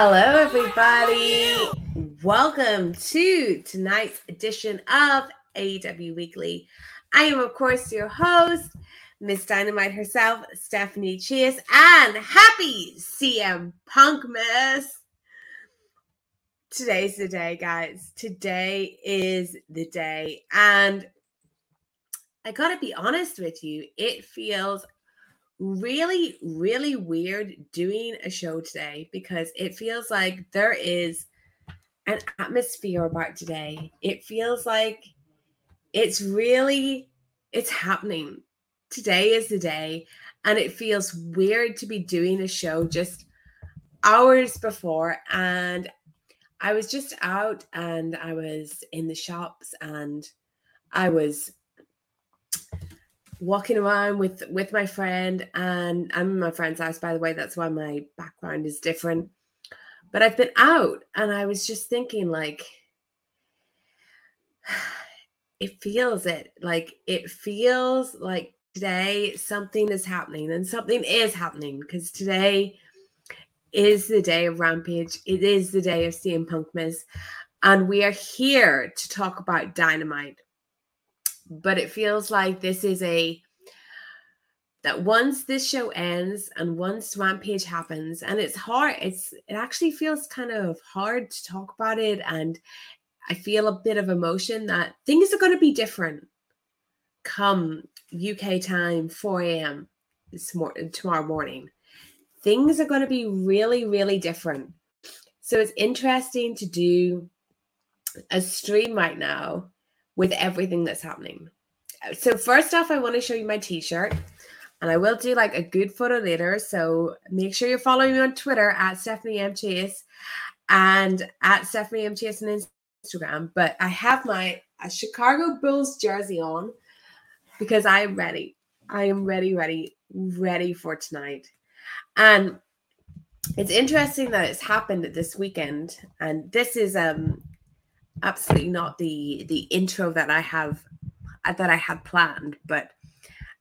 Hello, everybody. Welcome to tonight's edition of AEW Weekly. I am, of course, your host, Miss Dynamite herself, Stephanie Chase, and happy CM Punk Miss. Today's the day, guys. Today is the day. And I gotta be honest with you, it feels really, really weird doing a show today because it feels like there is an atmosphere about today. It feels like it's really it's happening. Today is the day and it feels weird to be doing a show just hours before and I was just out and I was in the shops and I was walking around with with my friend and I'm in my friend's house by the way that's why my background is different. But I've been out and I was just thinking like it feels it like it feels like today something is happening and something is happening because today is the day of rampage. It is the day of CM Punkmas and we are here to talk about dynamite but it feels like this is a that once this show ends and once rampage happens and it's hard it's it actually feels kind of hard to talk about it and i feel a bit of emotion that things are going to be different come uk time 4 a.m this morning tomorrow morning. Things are going to be really really different. So it's interesting to do a stream right now with everything that's happening. So first off, I want to show you my t-shirt. And I will do like a good photo later. So make sure you're following me on Twitter at Stephanie M. Chase and at Stephanie M. Chase on Instagram. But I have my Chicago Bulls jersey on because I am ready. I am ready, ready, ready for tonight. And it's interesting that it's happened this weekend. And this is um absolutely not the the intro that I have uh, that I had planned, but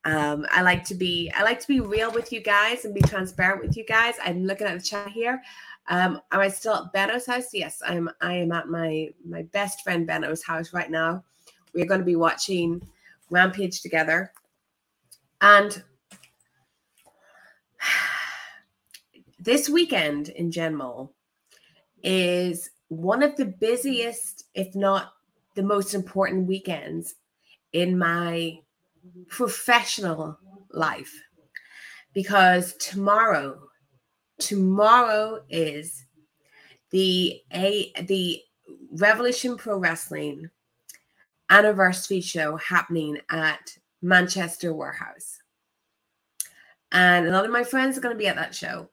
um, I like to be I like to be real with you guys and be transparent with you guys. I'm looking at the chat here. Um, am I still at Benno's house? Yes, I'm. I am at my my best friend Benno's house right now. We're going to be watching Rampage together, and this weekend in general is one of the busiest, if not the most important weekends in my professional life. Because tomorrow tomorrow is the a the revolution pro wrestling anniversary show happening at manchester warehouse. And a lot of my friends are going to be at that show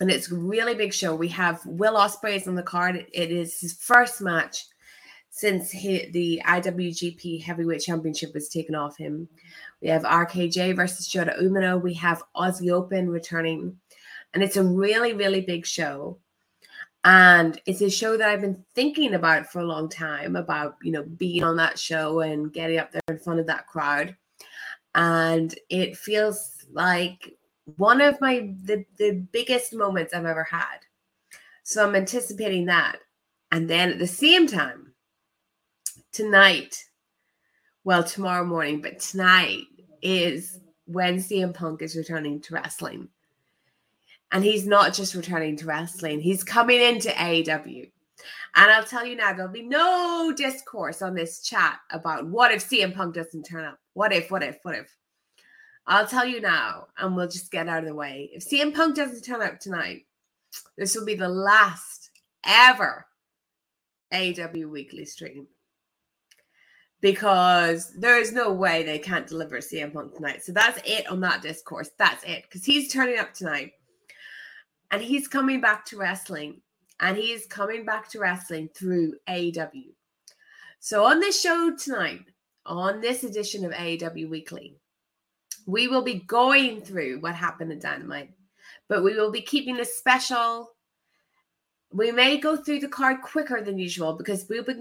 and it's a really big show. We have Will Ospreay's on the card. It is his first match since he, the IWGP Heavyweight Championship was taken off him. We have RKJ versus Shota Umino. We have Aussie Open returning, and it's a really, really big show. And it's a show that I've been thinking about for a long time about, you know, being on that show and getting up there in front of that crowd. And it feels like one of my the, the biggest moments I've ever had. So I'm anticipating that. And then at the same time, tonight, well, tomorrow morning, but tonight is when CM Punk is returning to wrestling. And he's not just returning to wrestling, he's coming into AEW. And I'll tell you now, there'll be no discourse on this chat about what if CM Punk doesn't turn up? What if, what if, what if? I'll tell you now, and we'll just get out of the way. If CM Punk doesn't turn up tonight, this will be the last ever AW weekly stream. Because there is no way they can't deliver CM Punk tonight. So that's it on that discourse. That's it. Because he's turning up tonight. And he's coming back to wrestling. And he is coming back to wrestling through AW. So on this show tonight, on this edition of AW Weekly, we will be going through what happened in Dynamite, but we will be keeping a special. We may go through the card quicker than usual because we'll be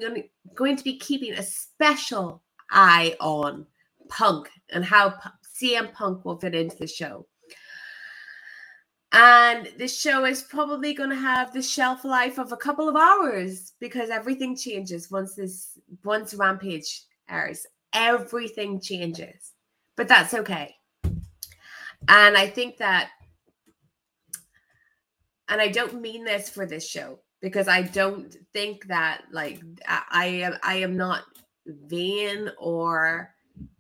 going to be keeping a special eye on Punk and how CM Punk will fit into the show. And this show is probably going to have the shelf life of a couple of hours because everything changes once this once Rampage airs. Everything changes, but that's okay. And I think that, and I don't mean this for this show because I don't think that like I am I am not vain or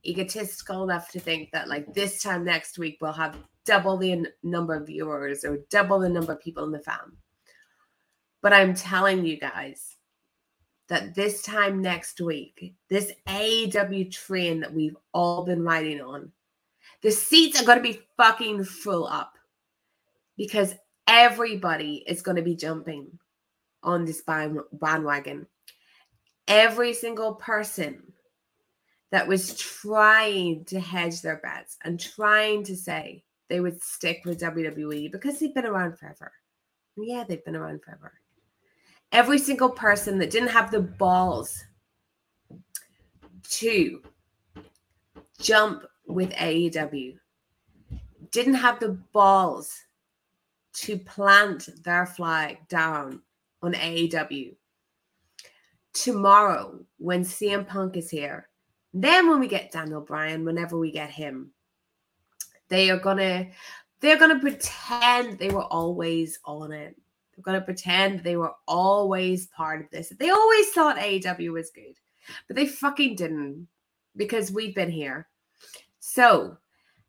egotistical enough to think that like this time next week we'll have double the number of viewers or double the number of people in the fam. But I'm telling you guys that this time next week, this AEW train that we've all been riding on, the seats are going to be fucking full up because everybody is going to be jumping on this bandwagon. Every single person that was trying to hedge their bets and trying to say, they would stick with WWE because they've been around forever. Yeah, they've been around forever. Every single person that didn't have the balls to jump with AEW didn't have the balls to plant their flag down on AEW. Tomorrow, when CM Punk is here, then when we get Daniel Bryan, whenever we get him, they are gonna they're gonna pretend they were always on it. They're gonna pretend they were always part of this. They always thought AEW was good, but they fucking didn't because we've been here. So,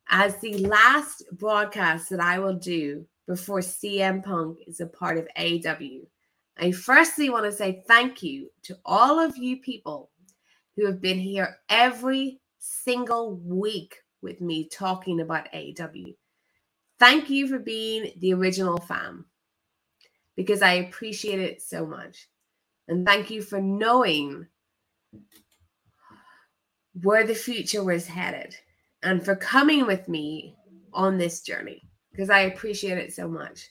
as the last broadcast that I will do before CM Punk is a part of AEW, I firstly want to say thank you to all of you people who have been here every single week with me talking about AEW. Thank you for being the original fan because I appreciate it so much. And thank you for knowing where the future was headed and for coming with me on this journey because I appreciate it so much.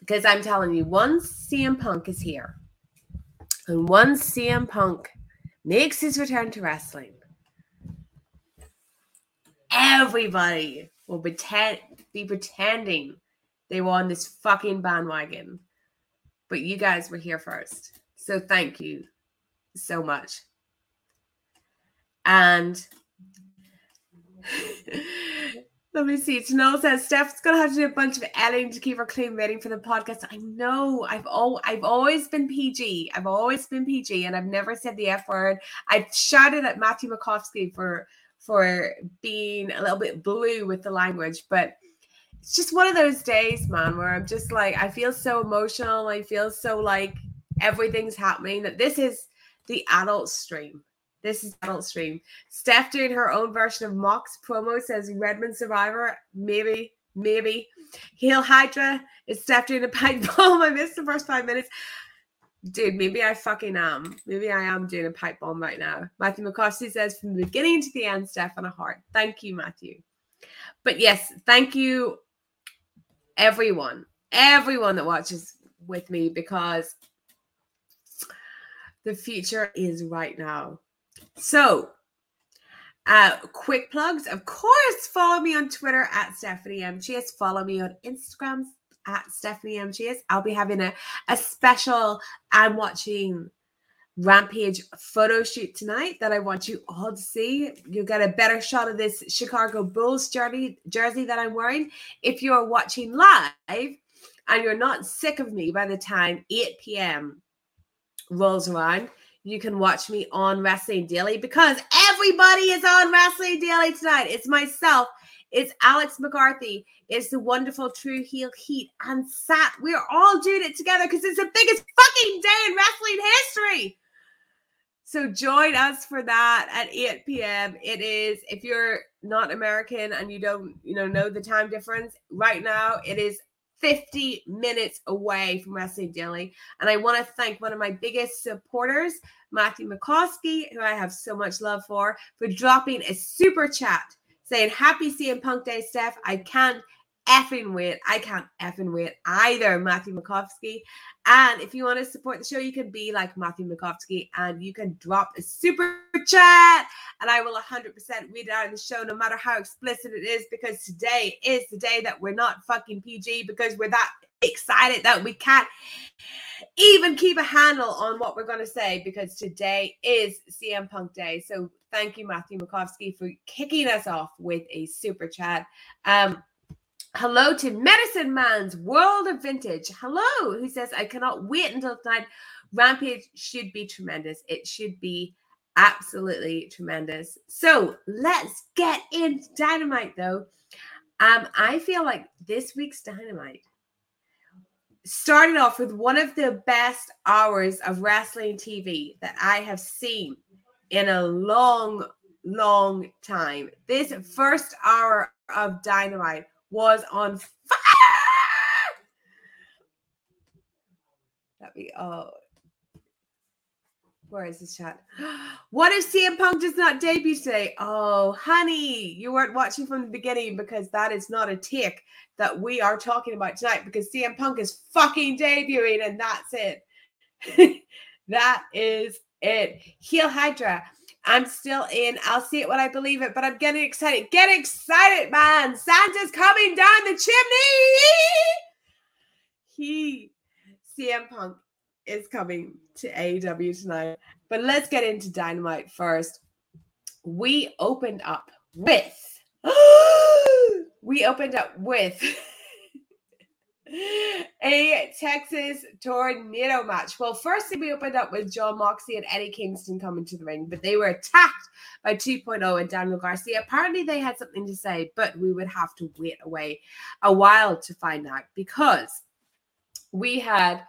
Because I'm telling you, once CM Punk is here and once CM Punk makes his return to wrestling, everybody will pretend be pretending they were on this fucking bandwagon. But you guys were here first. So thank you so much. And let me see. Tanel says Steph's gonna have to do a bunch of editing to keep her clean waiting for the podcast. I know. I've oh I've always been PG. I've always been PG and I've never said the F word. I've shouted at Matthew Makovsky for for being a little bit blue with the language, but it's just one of those days, man, where I'm just like, I feel so emotional. I feel so like everything's happening. That this is the adult stream. This is adult stream. Steph doing her own version of Mox promo says Redmond Survivor. Maybe, maybe. Heel Hydra is Steph doing a pipe bomb. I missed the first five minutes dude, maybe I fucking am. Maybe I am doing a pipe bomb right now. Matthew McCarthy says from the beginning to the end, Steph on a heart. Thank you, Matthew. But yes, thank you, everyone, everyone that watches with me because the future is right now. So, uh, quick plugs. Of course, follow me on Twitter at Stephanie M. Chase. Follow me on Instagram, at Stephanie M. Chase. I'll be having a, a special I'm watching Rampage photo shoot tonight that I want you all to see. You'll get a better shot of this Chicago Bulls jersey, jersey that I'm wearing. If you're watching live and you're not sick of me by the time 8 p.m. rolls around, you can watch me on Wrestling Daily because everybody is on Wrestling Daily tonight. It's myself it's Alex McCarthy. It's the wonderful True Heel Heat and Sat. We're all doing it together because it's the biggest fucking day in wrestling history. So join us for that at 8 p.m. It is if you're not American and you don't, you know, know the time difference. Right now, it is 50 minutes away from Wrestling Daily. And I want to thank one of my biggest supporters, Matthew McCoskey, who I have so much love for, for dropping a super chat saying, Happy CM Punk Day, Steph. I can't effing wait. I can't effing wait either, Matthew Makovsky. And if you want to support the show, you can be like Matthew Makovsky and you can drop a super chat. And I will 100% read it out in the show, no matter how explicit it is, because today is the day that we're not fucking PG because we're that excited that we can't even keep a handle on what we're going to say because today is CM Punk Day. So thank you, Matthew Makovsky, for kicking us off with a super chat. Um, Hello to Medicine Man's World of Vintage. Hello, who says, I cannot wait until tonight. Rampage should be tremendous. It should be absolutely tremendous. So let's get into Dynamite, though. Um, I feel like this week's Dynamite started off with one of the best hours of wrestling TV that I have seen in a long, long time. This first hour of Dynamite was on fire. Let me oh where is this chat? What if CM Punk does not debut today? Oh, honey, you weren't watching from the beginning because that is not a tick that we are talking about tonight because CM Punk is fucking debuting and that's it. that is it. Heel Hydra. I'm still in. I'll see it when I believe it, but I'm getting excited. Get excited, man. Santa's coming down the chimney. He, CM Punk, is coming to AEW tonight. But let's get into Dynamite first. We opened up with, we opened up with a Texas tornado match. Well, firstly, we opened up with Jon Moxley and Eddie Kingston coming to the ring, but they were attacked by 2.0 and Daniel Garcia. Apparently, they had something to say, but we would have to wait away a while to find out because we had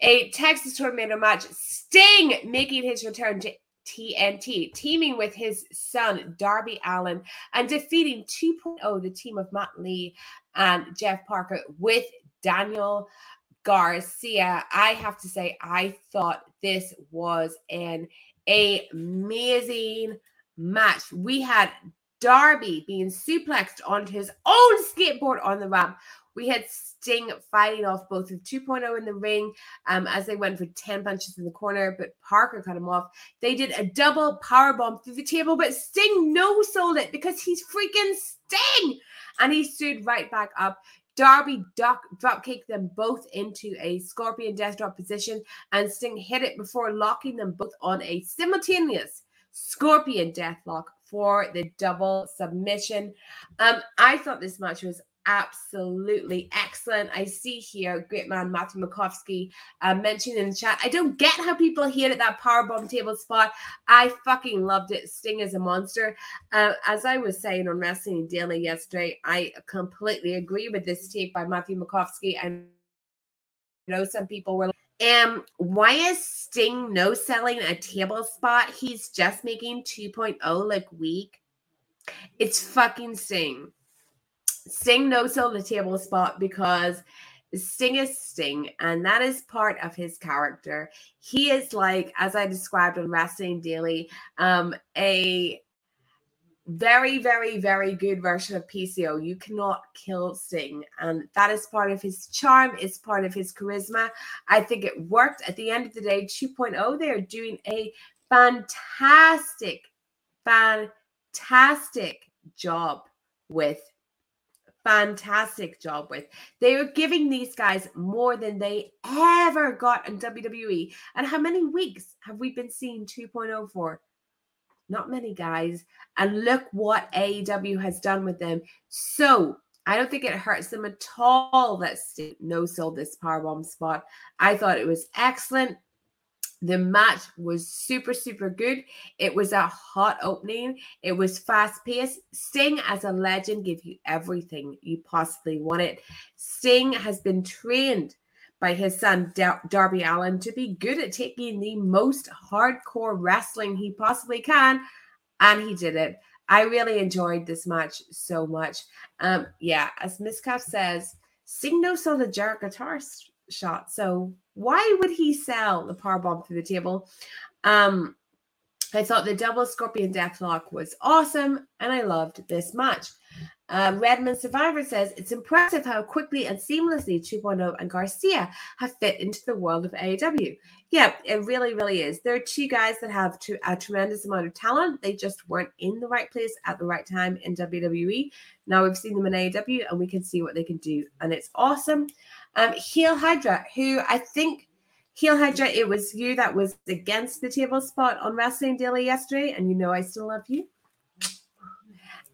a Texas tornado match. Sting making his return to TNT, teaming with his son Darby Allin and defeating 2.0, the team of Matt Lee and Jeff Parker with Daniel Garcia. I have to say, I thought this was an amazing match. We had Darby being suplexed onto his own skateboard on the ramp. We had Sting fighting off both of 2.0 in the ring um, as they went for 10 punches in the corner, but Parker cut him off. They did a double power bomb through the table, but Sting no sold it because he's freaking Sting. And he stood right back up. Darby duck, drop kicked them both into a scorpion death drop position, and Sting hit it before locking them both on a simultaneous scorpion death lock for the double submission. Um, I thought this match was absolutely excellent. I see here, great man Matthew Makovsky uh, mentioned in the chat. I don't get how people hated that power bomb table spot. I fucking loved it. Sting is a monster. Uh, as I was saying on Wrestling Daily yesterday, I completely agree with this take by Matthew Makovsky. I know some people were Like, um, why is Sting no selling a table spot? He's just making 2.0 like weak. It's fucking Sting. Sting no sell the table spot because Sting is Sting, and that is part of his character. He is like, as I described on Wrestling Daily, um, a very, very, very good version of PCO. You cannot kill Sting, and that is part of his charm, it's part of his charisma. I think it worked. At the end of the day, 2.0, they are doing a fantastic, fantastic job with fantastic job with. They were giving these guys more than they ever got in WWE. And how many weeks have we been seeing 2.0 for? Not many guys. And look what AEW has done with them. So I don't think it hurts them at all that no sold this powerbomb spot. I thought it was excellent. The match was super, super good. It was a hot opening. It was fast paced. Sting, as a legend, give you everything you possibly wanted. Sting has been trained by his son Dar- Darby Allin to be good at taking the most hardcore wrestling he possibly can, and he did it. I really enjoyed this match so much. Um, yeah, as Miss Cuff says, Sting knows all the Jarrett guitar shot. So why would he sell the power bomb through the table? Um, I thought the double Scorpion Deathlock was awesome, and I loved this match. Um, Redmond Survivor says it's impressive how quickly and seamlessly 2.0 and Garcia have fit into the world of AEW. Yeah, it really, really is. There are two guys that have a tremendous amount of talent. They just weren't in the right place at the right time in WWE. Now we've seen them in AEW and we can see what they can do, and it's awesome. Um, Heel Hydra, who I think Heel Hydra, it was you that was against the table spot on Wrestling Daily yesterday, and you know I still love you.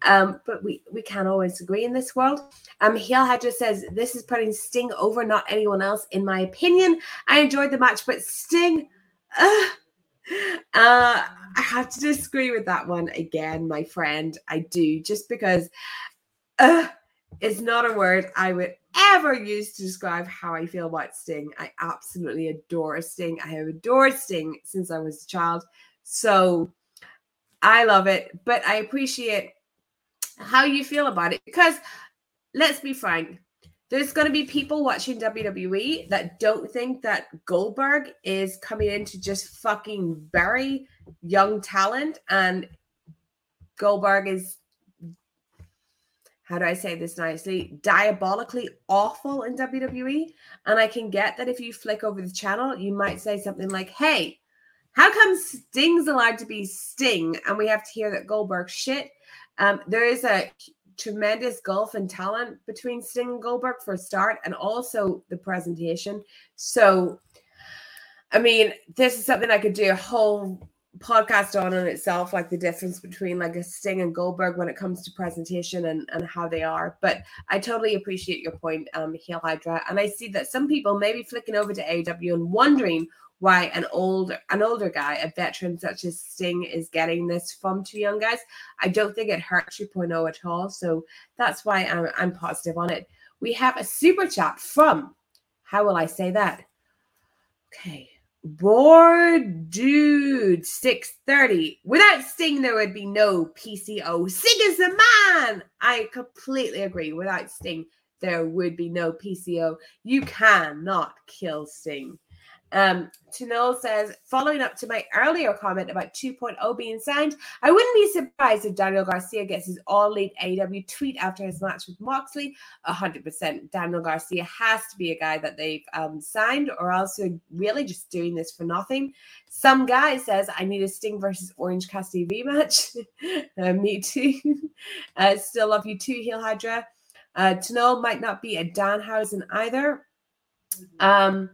Um, but we we can't always agree in this world. Um, Heel Hydra says this is putting Sting over, not anyone else, in my opinion. I enjoyed the match, but Sting, uh, uh, I have to disagree with that one again, my friend. I do, just because uh, it's not a word I would ever use to describe how I feel about Sting. I absolutely adore Sting. I have adored Sting since I was a child. So I love it, but I appreciate how you feel about it because let's be frank. There's going to be people watching WWE that don't think that Goldberg is coming in to just fucking bury young talent and Goldberg is how do I say this nicely, diabolically awful in WWE. And I can get that if you flick over the channel, you might say something like, hey, how come Sting's allowed to be Sting and we have to hear that Goldberg shit? Um, there is a tremendous gulf in talent between Sting and Goldberg for a start, and also the presentation. So, I mean, this is something I could do a whole podcast on in itself, like the difference between like a Sting and Goldberg when it comes to presentation and, and how they are. But I totally appreciate your point, um, Heel Hydra. And I see that some people may be flicking over to AW and wondering why an old an older guy, a veteran such as Sting, is getting this from two young guys. I don't think it hurts 2.0 at all. So that's why I'm, I'm positive on it. We have a super chat from, how will I say that? Okay. Bored dude 630. Without Sting, there would be no PCO. Sting is the man. I completely agree. Without Sting, there would be no PCO. You cannot kill Sting. Um, Tanol says, following up to my earlier comment about 2.0 being signed, I wouldn't be surprised if Daniel Garcia gets his All Elite AW tweet after his match with Moxley. 100%. Daniel Garcia has to be a guy that they've um, signed, or else they're really just doing this for nothing. Some guy says, I need a Sting versus Orange Cassidy rematch. uh, me too. uh, still love you too, Heel Hydra. Uh, Tanol might not be a Danhausen either. Um,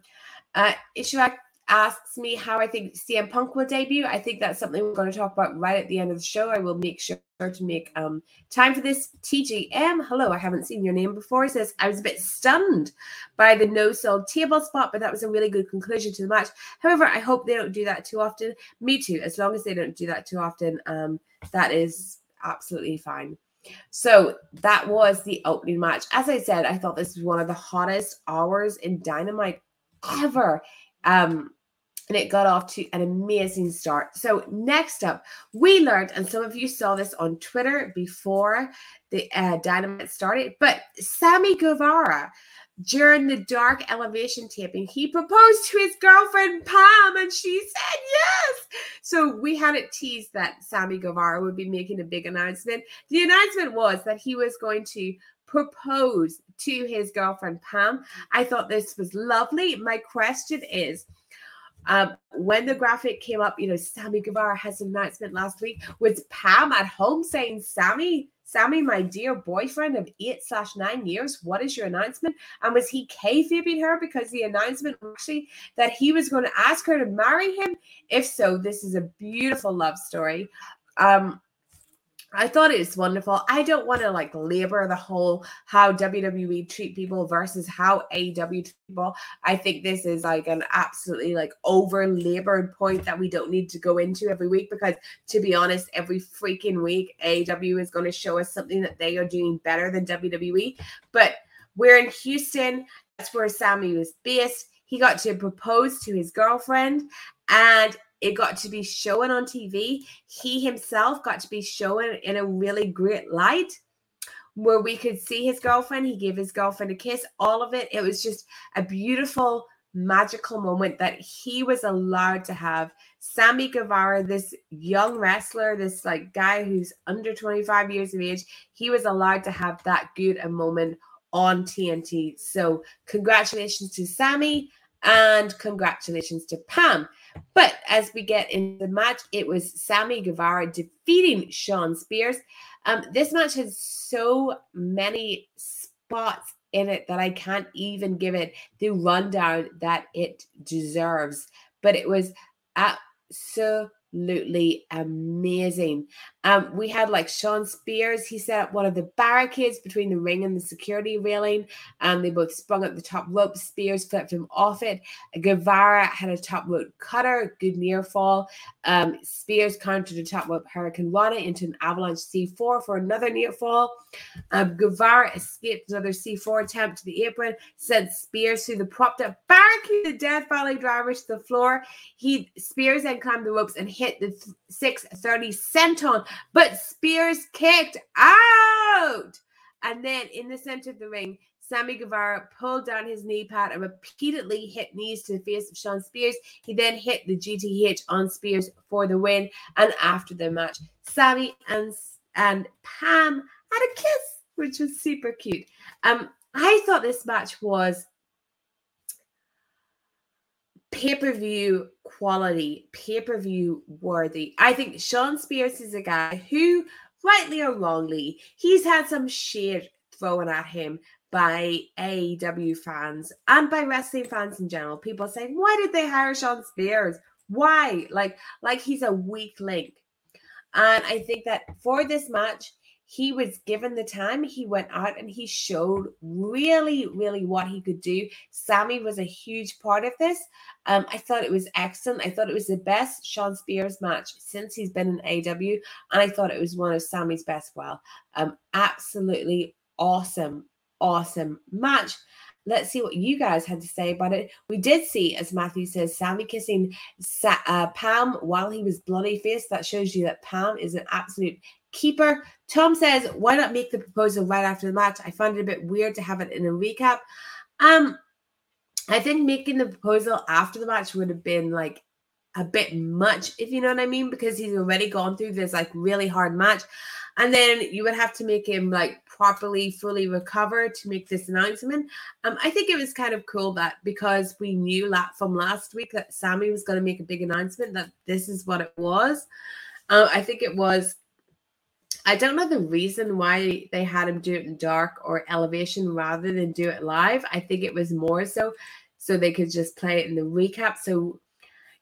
uh, Ishuak asks me how I think CM Punk will debut. I think that's something we're going to talk about right at the end of the show. I will make sure to make um, time for this. TGM, hello, I haven't seen your name before. He says, I was a bit stunned by the no sold table spot, but that was a really good conclusion to the match. However, I hope they don't do that too often. Me too. As long as they don't do that too often, um, that is absolutely fine. So that was the opening match. As I said, I thought this was one of the hottest hours in Dynamite ever. Um, and it got off to an amazing start. So, next up, we learned, and some of you saw this on Twitter before the uh, dynamite started, but Sammy Guevara, during the dark elevation taping, he proposed to his girlfriend Pam, and she said yes. So, we had it teased that Sammy Guevara would be making a big announcement. The announcement was that he was going to propose to his girlfriend Pam. I thought this was lovely. My question is, um, when the graphic came up, you know, Sammy Guevara has an announcement last week. Was Pam at home saying, Sammy, Sammy, my dear boyfriend of eight slash nine years, what is your announcement? And was he kayfabing her because the announcement actually that he was going to ask her to marry him? If so, this is a beautiful love story. Um, I thought it was wonderful. I don't want to like labor the whole how WWE treat people versus how AEW treat people. I think this is like an absolutely like over labored point that we don't need to go into every week because to be honest, every freaking week AEW is going to show us something that they are doing better than WWE. But we're in Houston. That's where Sammy was based. He got to propose to his girlfriend and it got to be shown on TV. He himself got to be shown in a really great light where we could see his girlfriend. He gave his girlfriend a kiss, all of it. It was just a beautiful magical moment that he was allowed to have Sammy Guevara, this young wrestler, this like guy who's under 25 years of age, he was allowed to have that good a moment on TNT. So congratulations to Sammy and congratulations to Pam. But as we get in the match, it was Sammy Guevara defeating Shawn Spears. Um, this match has so many spots in it that I can't even give it the rundown that it deserves. But it was absolutely absolutely amazing. Um, we had like Shawn Spears, he set up one of the barricades between the ring and the security railing, and they both sprung up the top rope. Spears flipped him off it. Guevara had a top rope cutter, good near fall. Um, Spears countered a top rope hurricanrana into an avalanche C4 for another near fall. Um, Guevara escaped another C4 attempt to the apron, sent Spears through the propped up barricade, the Death Valley driver to the floor. He Spears then climbed the ropes and hit the 630 senton, but Spears kicked out. And then in the center of the ring, Sammy Guevara pulled down his knee pad and repeatedly hit knees to the face of Shawn Spears. He then hit the GTH on Spears for the win. And after the match, Sammy and, and Pam had a kiss, which was super cute. Um, I thought this match was pay per view quality, pay per view worthy. I think Shawn Spears is a guy who, rightly or wrongly, he's had some shit thrown at him by AEW fans and by wrestling fans in general. People saying, "Why did they hire Shawn Spears? Why?" Like, like he's a weak link. And I think that for this match, he was given the time, he went out and he showed really, really what he could do. Sammy was a huge part of this. Um, I thought it was excellent. I thought it was the best Shawn Spears match since he's been in AW, and I thought it was one of Sammy's best. Well, um, absolutely awesome, awesome match. Let's see what you guys had to say about it. We did see, as Matthew says, Sammy kissing Sa- uh, Pam while he was bloody faced. That shows you that Pam is an absolute keeper. Tom says, why not make the proposal right after the match? I find it a bit weird to have it in a recap. Um, I think making the proposal after the match would have been like a bit much, if you know what I mean, because he's already gone through this like really hard match. And then you would have to make him like properly, fully recover to make this announcement. Um, I think it was kind of cool that because we knew that from last week that Sammy was going to make a big announcement that this is what it was. Uh, I think it was I don't know the reason why they had him do it in dark or elevation rather than do it live. I think it was more so so they could just play it in the recap. So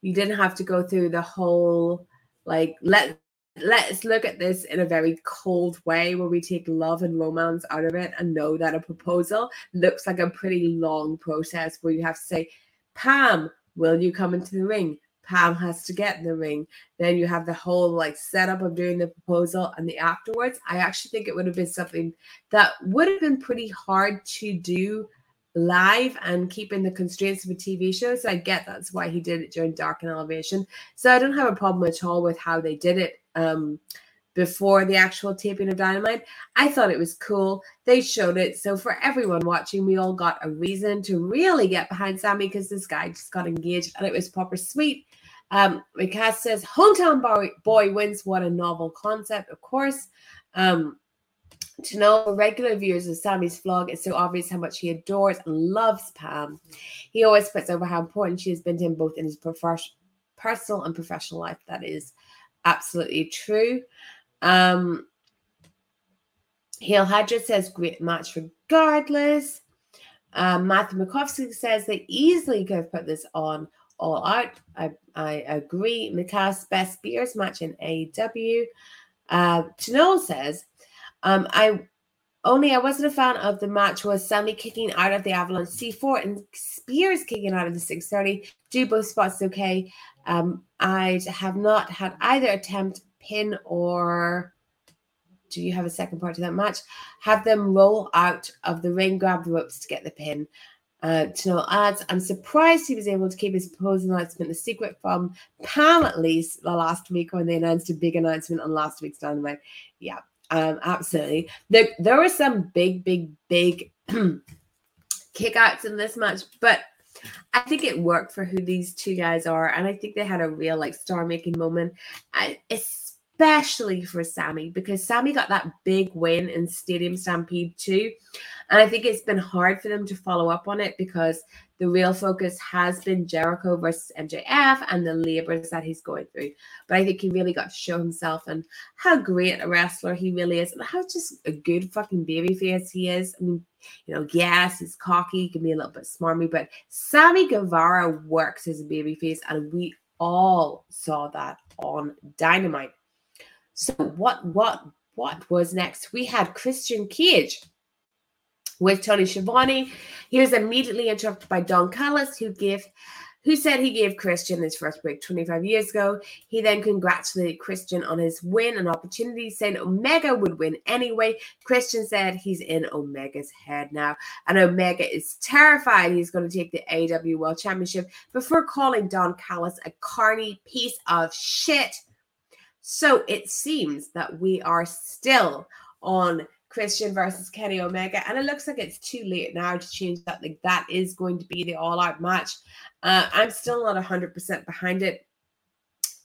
you didn't have to go through the whole like let let's look at this in a very cold way where we take love and romance out of it and know that a proposal looks like a pretty long process where you have to say, Pam, will you come into the ring? Pam has to get in the ring. Then you have the whole like setup of doing the proposal and the afterwards. I actually think it would have been something that would have been pretty hard to do live and keeping the constraints of a TV show. So I get that's why he did it during Dark and Elevation. So I don't have a problem at all with how they did it. Um, before the actual taping of Dynamite. I thought it was cool. They showed it. So for everyone watching, we all got a reason to really get behind Sammy because this guy just got engaged and it was proper sweet. Um, says, Hometown boy, boy wins. What a novel concept, of course. Um, to know regular viewers of Sammy's vlog, it's so obvious how much he adores and loves Pam. He always puts over how important she has been to him both in his personal and professional life. That is absolutely true. Um, Heel Hydra says, great match regardless. Um, Matthew Makovsky says they easily could have put this on all out. I, I agree. Mikhail's best Spears match in AEW. Uh, Chanel says, um, I only I wasn't a fan of the match was Sammy kicking out of the Avalanche C4 and Spears kicking out of the 630. Do both spots okay. Um, I have not had either attempt pin or do you have a second part to that match? Have them roll out of the ring, grab the ropes to get the pin. Uh, know adds, I'm surprised he was able to keep his proposal announcement a secret from Pam at least the last week when they announced a big announcement on last week's Dynamite. Yeah, um, absolutely. There, there were some big, big, big kickouts in this match, but I think it worked for who these two guys are, and I think they had a real like star making moment. I, especially for Sammy because Sammy got that big win in Stadium Stampede too. And I think it's been hard for them to follow up on it because the real focus has been Jericho versus MJF and the labors that he's going through. But I think he really got to show himself and how great a wrestler he really is and how just a good fucking baby face he is. I mean, you know, yes, he's cocky, he can be a little bit smarmy, but Sammy Guevara works as a baby face, and we all saw that on Dynamite. So what what what was next? We had Christian Cage with Tony Schiavone. He was immediately interrupted by Don Callis, who gave who said he gave Christian his first break 25 years ago. He then congratulated Christian on his win and opportunity, saying Omega would win anyway. Christian said he's in Omega's head now, and Omega is terrified he's going to take the AEW World Championship before calling Don Callis a carny piece of shit. So it seems that we are still on Christian versus Kenny Omega, and it looks like it's too late now to change that. Like that is going to be the all-out match. Uh, I'm still not 100% behind it.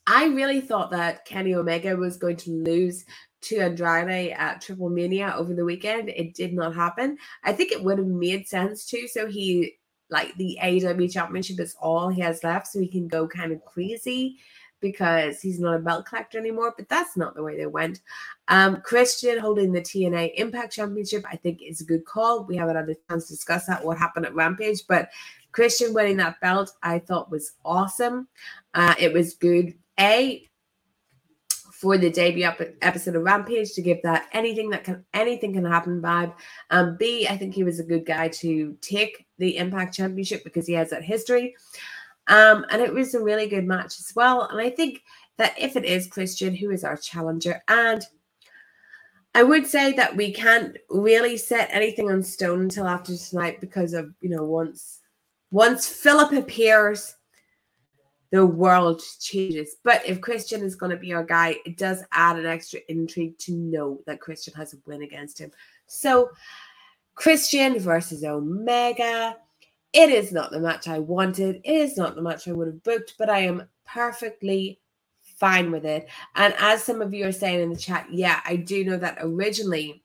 I really thought that Kenny Omega was going to lose to Andrade at TripleMania over the weekend. It did not happen. I think it would have made sense too. So he, like the AEW Championship, is all he has left, so he can go kind of crazy because he's not a belt collector anymore, but that's not the way they went. Um, Christian holding the TNA Impact Championship, I think is a good call. We haven't had a chance to discuss that, what happened at Rampage, but Christian winning that belt, I thought was awesome. Uh, it was good. A, for the debut episode of Rampage to give that anything that can anything can happen vibe. Um, B, I think he was a good guy to take the Impact Championship because he has that history. Um, and it was a really good match as well. And I think that if it is Christian, who is our challenger, and I would say that we can't really set anything on stone until after tonight because of you know once once Philip appears, the world changes. But if Christian is going to be our guy, it does add an extra intrigue to know that Christian has a win against him. So Christian versus Omega. It is not the match I wanted. It is not the match I would have booked, but I am perfectly fine with it. And as some of you are saying in the chat, yeah, I do know that originally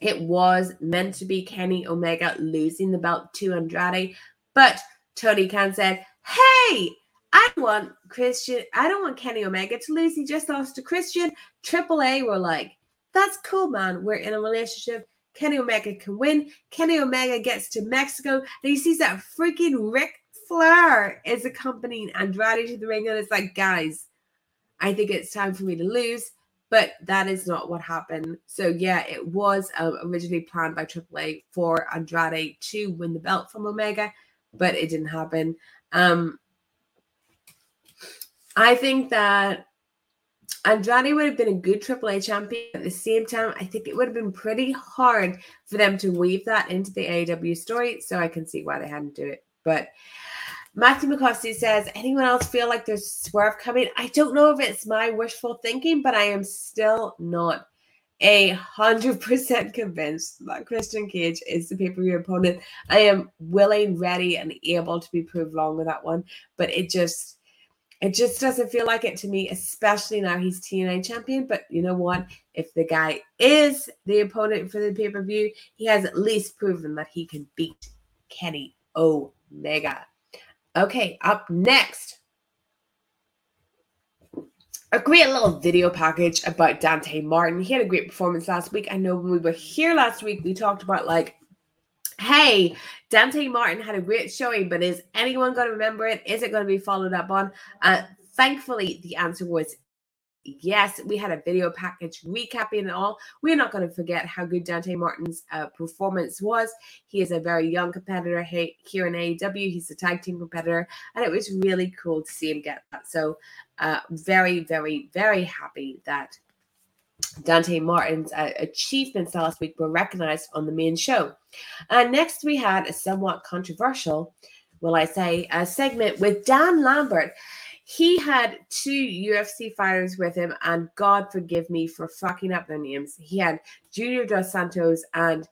it was meant to be Kenny Omega losing the belt to Andrade, but Tony Khan said, Hey, I want Christian, I don't want Kenny Omega to lose. He just lost to Christian. Triple A were like, That's cool, man. We're in a relationship. Kenny Omega can win. Kenny Omega gets to Mexico and he sees that freaking Ric Flair is accompanying Andrade to the ring. And it's like, guys, I think it's time for me to lose. But that is not what happened. So, yeah, it was uh, originally planned by AAA for Andrade to win the belt from Omega, but it didn't happen. Um, I think that Andrade would have been a good AAA champion. At the same time, I think it would have been pretty hard for them to weave that into the AEW story. So I can see why they hadn't do it. But Matthew McCosty says, anyone else feel like there's a swerve coming? I don't know if it's my wishful thinking, but I am still not a hundred percent convinced that Christian Cage is the pay-per-view opponent. I am willing, ready, and able to be proved wrong with that one. But it just it just doesn't feel like it to me, especially now he's TNA champion. But you know what? If the guy is the opponent for the pay per view, he has at least proven that he can beat Kenny Omega. Okay, up next. A great little video package about Dante Martin. He had a great performance last week. I know when we were here last week, we talked about like hey, Dante Martin had a great showing, but is anyone going to remember it? Is it going to be followed up on? Uh, thankfully, the answer was yes. We had a video package recapping it all. We're not going to forget how good Dante Martin's uh, performance was. He is a very young competitor here in AEW. He's a tag team competitor, and it was really cool to see him get that. So, uh, very, very, very happy that Dante Martin's uh, achievements last week were recognized on the main show. Uh, next, we had a somewhat controversial, will I say, a segment with Dan Lambert. He had two UFC fighters with him, and God forgive me for fucking up their names. He had Junior Dos Santos and,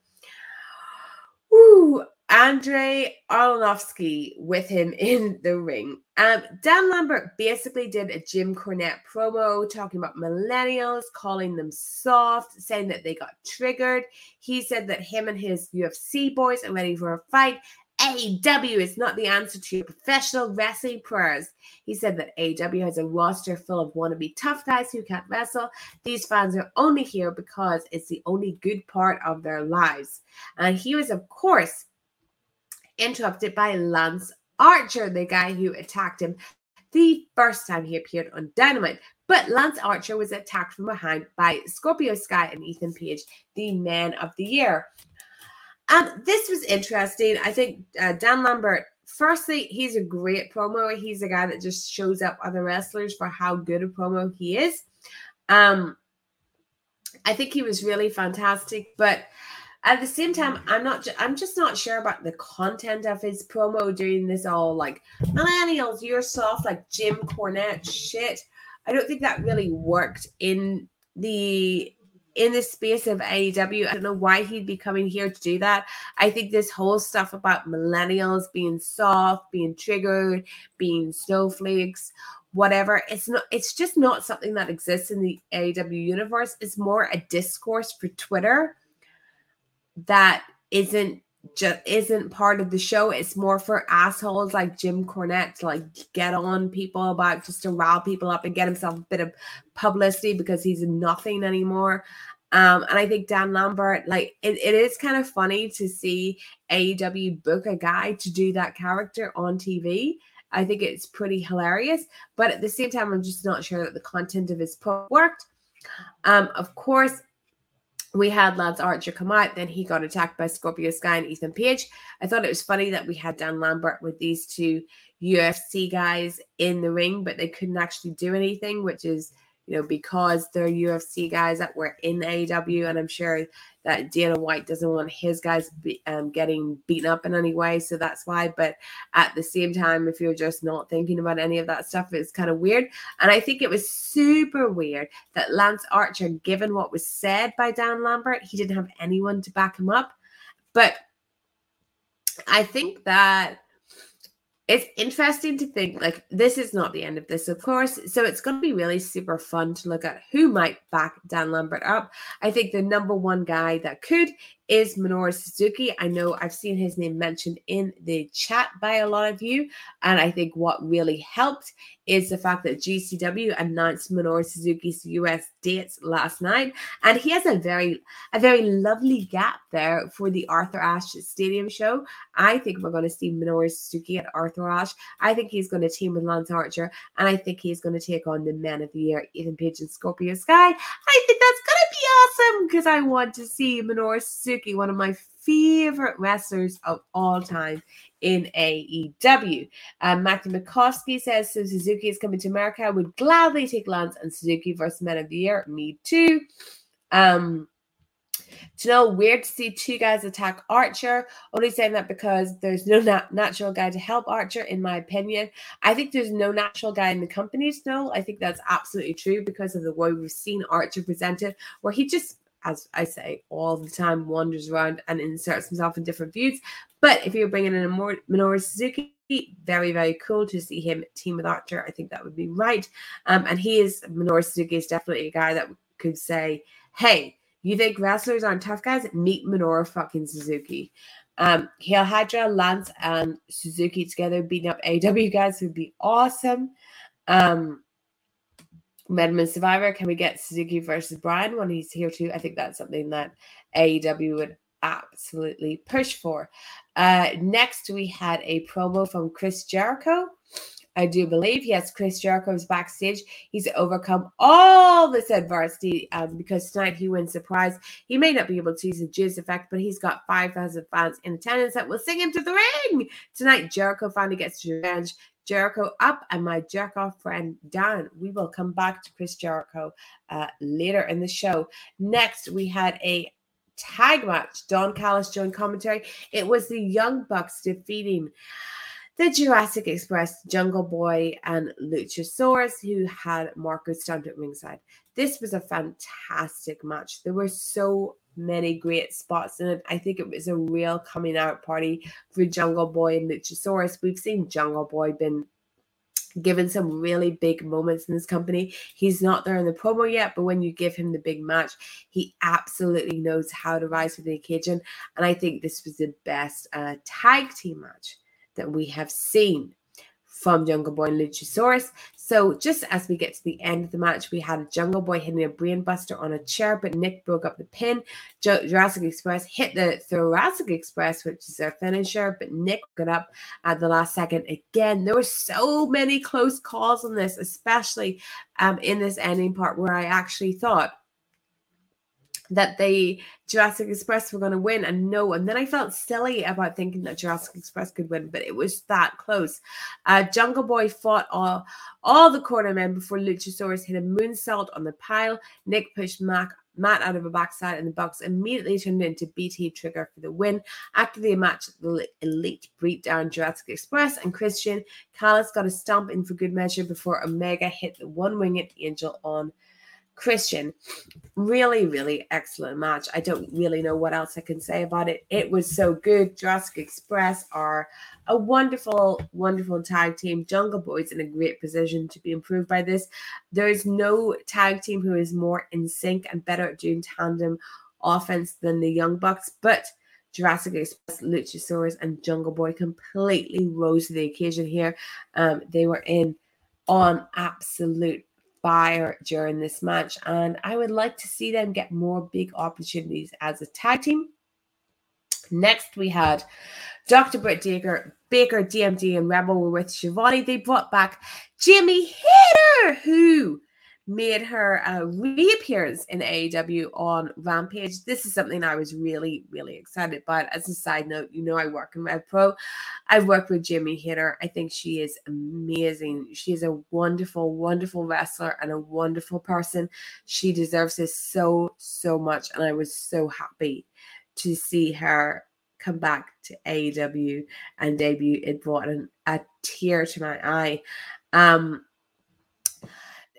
ooh, Andrei Arlovski with him in the ring. Um, Dan Lambert basically did a Jim Cornette promo talking about millennials, calling them soft, saying that they got triggered. He said that him and his UFC boys are ready for a fight. AEW is not the answer to your professional wrestling prayers. He said that AEW has a roster full of wannabe tough guys who can't wrestle. These fans are only here because it's the only good part of their lives. And he was, of course, interrupted by Lance Archer, the guy who attacked him the first time he appeared on Dynamite. But Lance Archer was attacked from behind by Scorpio Sky and Ethan Page, the man of the year. Um, this was interesting. I think uh, Dan Lambert, firstly, he's a great promo. He's a guy that just shows up other wrestlers for how good a promo he is. Um, I think he was really fantastic, but at the same time, mm. I'm not. I'm just not sure about the content of his promo doing this all like millennials. You're soft, like Jim Cornette shit. I don't think that really worked in the in the space of AEW. I don't know why he'd be coming here to do that. I think this whole stuff about millennials being soft, being triggered, being snowflakes, whatever, it's not it's just not something that exists in the AEW universe. It's more a discourse for Twitter that isn't just isn't part of the show. It's more for assholes like Jim Cornette to like get on people about just to rile people up and get himself a bit of publicity because he's nothing anymore. Um, and I think Dan Lambert, like it, it is kind of funny to see AEW book a guy to do that character on TV. I think it's pretty hilarious, but at the same time, I'm just not sure that the content of his post worked. Um, of course, we had Lance Archer come out, then he got attacked by Scorpio Sky and Ethan Page. I thought it was funny that we had Dan Lambert with these two UFC guys in the ring, but they couldn't actually do anything, which is you know, because they're UFC guys that were in AEW, and I'm sure that Dana White doesn't want his guys be, um, getting beaten up in any way, so that's why. But at the same time, if you're just not thinking about any of that stuff, it's kind of weird. And I think it was super weird that Lance Archer, given what was said by Dan Lambert, he didn't have anyone to back him up. But I think that it's interesting to think like this is not the end of this, of course. So it's going to be really super fun to look at who might back Dan Lambert up. I think the number one guy that could is Minoru Suzuki. I know I've seen his name mentioned in the chat by a lot of you. And I think what really helped is the fact that GCW announced Minoru Suzuki's US dates last night. And he has a very, a very lovely gap there for the Arthur Ashe Stadium show. I think we're going to see Minoru Suzuki at Arthur Ashe. I think he's going to team with Lance Archer. And I think he's going to take on the men of the year, Ethan Page and Scorpio Sky. I think that's going be awesome because I want to see Minoru Suzuki, one of my favorite wrestlers of all time in AEW. Um, Matthew McCoskey says, so Suzuki is coming to America. I would gladly take Lance and Suzuki versus Men of the Year. Me too. Um, know weird to see two guys attack Archer. Only saying that because there's no nat- natural guy to help Archer, in my opinion. I think there's no natural guy in the company still. I think that's absolutely true because of the way we've seen Archer presented, where he just as I say all the time, wanders around and inserts himself in different views. But if you're bringing in a more Minoru Suzuki, very, very cool to see him team with Archer. I think that would be right. Um, and he is, Minoru Suzuki is definitely a guy that could say, hey, you think wrestlers aren't tough guys? Meet Minoru fucking Suzuki. Um, Heel Hydra, Lance, and Suzuki together beating up AW guys would be awesome. Um, Redmond Survivor, can we get Suzuki versus Brian when he's here too? I think that's something that AEW would absolutely push for. Uh, next, we had a promo from Chris Jericho. I do believe. Yes, Chris Jericho is backstage. He's overcome all this adversity um, because tonight he wins surprise. He may not be able to use the Judas effect, but he's got 5,000 fans in attendance that will sing him to the ring. Tonight, Jericho finally gets to revenge. Jericho up and my off friend Dan. We will come back to Chris Jericho uh, later in the show. Next, we had a tag match. Don Callis joined commentary. It was the Young Bucks defeating the Jurassic Express, Jungle Boy, and Luchasaurus, who had Marko Stunt at ringside. This was a fantastic match. There were so many great spots in it. I think it was a real coming out party for Jungle Boy and Luchasaurus. We've seen Jungle Boy been given some really big moments in this company. He's not there in the promo yet, but when you give him the big match, he absolutely knows how to rise to the occasion. And I think this was the best uh, tag team match that we have seen from Jungle Boy and Luchasaurus. So just as we get to the end of the match, we had Jungle Boy hitting a brainbuster on a chair, but Nick broke up the pin. Jurassic Express hit the Thoracic Express, which is their finisher, but Nick got up at the last second again. There were so many close calls on this, especially um, in this ending part where I actually thought that the Jurassic Express were going to win and no. And then I felt silly about thinking that Jurassic Express could win, but it was that close. Uh, Jungle Boy fought all, all the corner men before Luchasaurus hit a moonsault on the pile. Nick pushed Mac, Matt out of a backside and the Bucks immediately turned into BTE Trigger for the win. After the match, the Elite beat down Jurassic Express and Christian. Callis got a stomp in for good measure before Omega hit the one winged angel on Christian. Really, really excellent match. I don't really know what else I can say about it. It was so good. Jurassic Express are a wonderful, wonderful tag team. Jungle Boys in a great position to be improved by this. There's no tag team who is more in sync and better at doing tandem offense than the Young Bucks, but Jurassic Express, Luchasaurus, and Jungle Boy completely rose to the occasion here. Um, they were in on absolute fire during this match. And I would like to see them get more big opportunities as a tag team. Next, we had Dr. Britt Baker, Baker, DMD, and Rebel were with Schiavone. They brought back Jamie Hayter, who made her uh, reappearance in AEW on Rampage. This is something I was really, really excited about. As a side note, you know I work in Rev Pro. I've worked with Jamie Hayter. I think she is amazing. She is a wonderful, wonderful wrestler and a wonderful person. She deserves this so, so much. And I was so happy to see her come back to AEW and debut. It brought an, a tear to my eye. Um,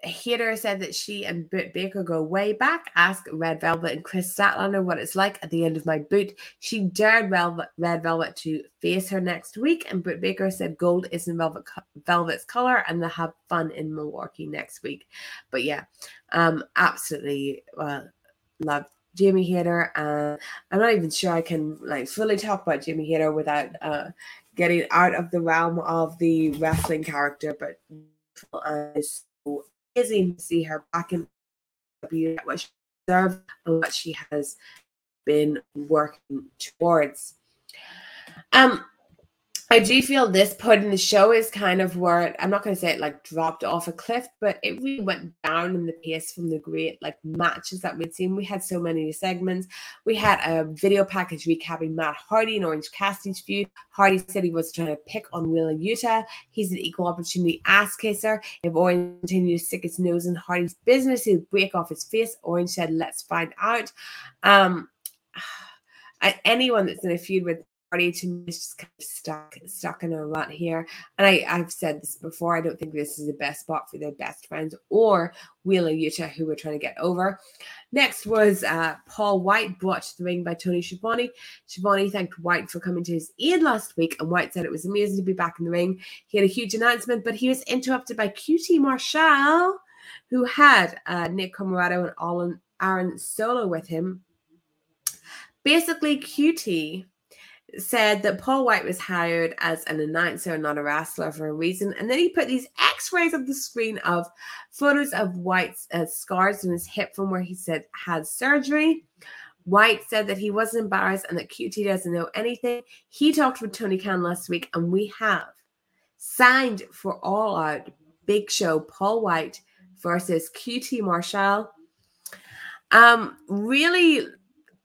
Hayter said that she and Britt Baker go way back. Ask Red Velvet and Kris Statlander what it's like at the end of my boot. She dared Red Velvet to face her next week, and Britt Baker said gold is in Velvet, Velvet's color, and they'll have fun in Milwaukee next week. But yeah, um, absolutely uh, love Jamie Hayter. Uh, I'm not even sure I can like fully talk about Jamie Hayter without uh, getting out of the realm of the wrestling character, but uh, amazing to see her back in the beauty what she deserves and what she has been working towards. Um, I do feel this point in the show is kind of where I'm not going to say it like dropped off a cliff, but it really went down in the pace from the great like matches that we'd seen. We had so many segments. We had a video package recapping Matt Hardy and Orange Cassidy's feud. Hardy said he was trying to pick on Wheeler Yuta. He's an equal opportunity ass kisser. If Orange continues to stick his nose in Hardy's business, he'll break off his face. Orange said, "Let's find out." Um, anyone that's in a feud with party to me is just kind of stuck stuck in a rut here. And I, I've said this before. I don't think this is the best spot for their best friends or Wheeler Yuta, who we're trying to get over. Next was uh, Paul White brought to the ring by Tony Schiavone. Schiavone thanked White for coming to his aid last week, and White said it was amazing to be back in the ring. He had a huge announcement, but he was interrupted by QT Marshall, who had uh, Nick Comoroto and Aaron Solo with him. Basically, QT said that Paul White was hired as an announcer, not a wrestler, for a reason. And then he put these x rays on the screen of photos of White's uh, scars on his hip from where he said had surgery. White said that he wasn't embarrassed and that QT doesn't know anything. He talked with Tony Khan last week, and we have signed for All Out Big Show Paul White versus QT Marshall. Um, really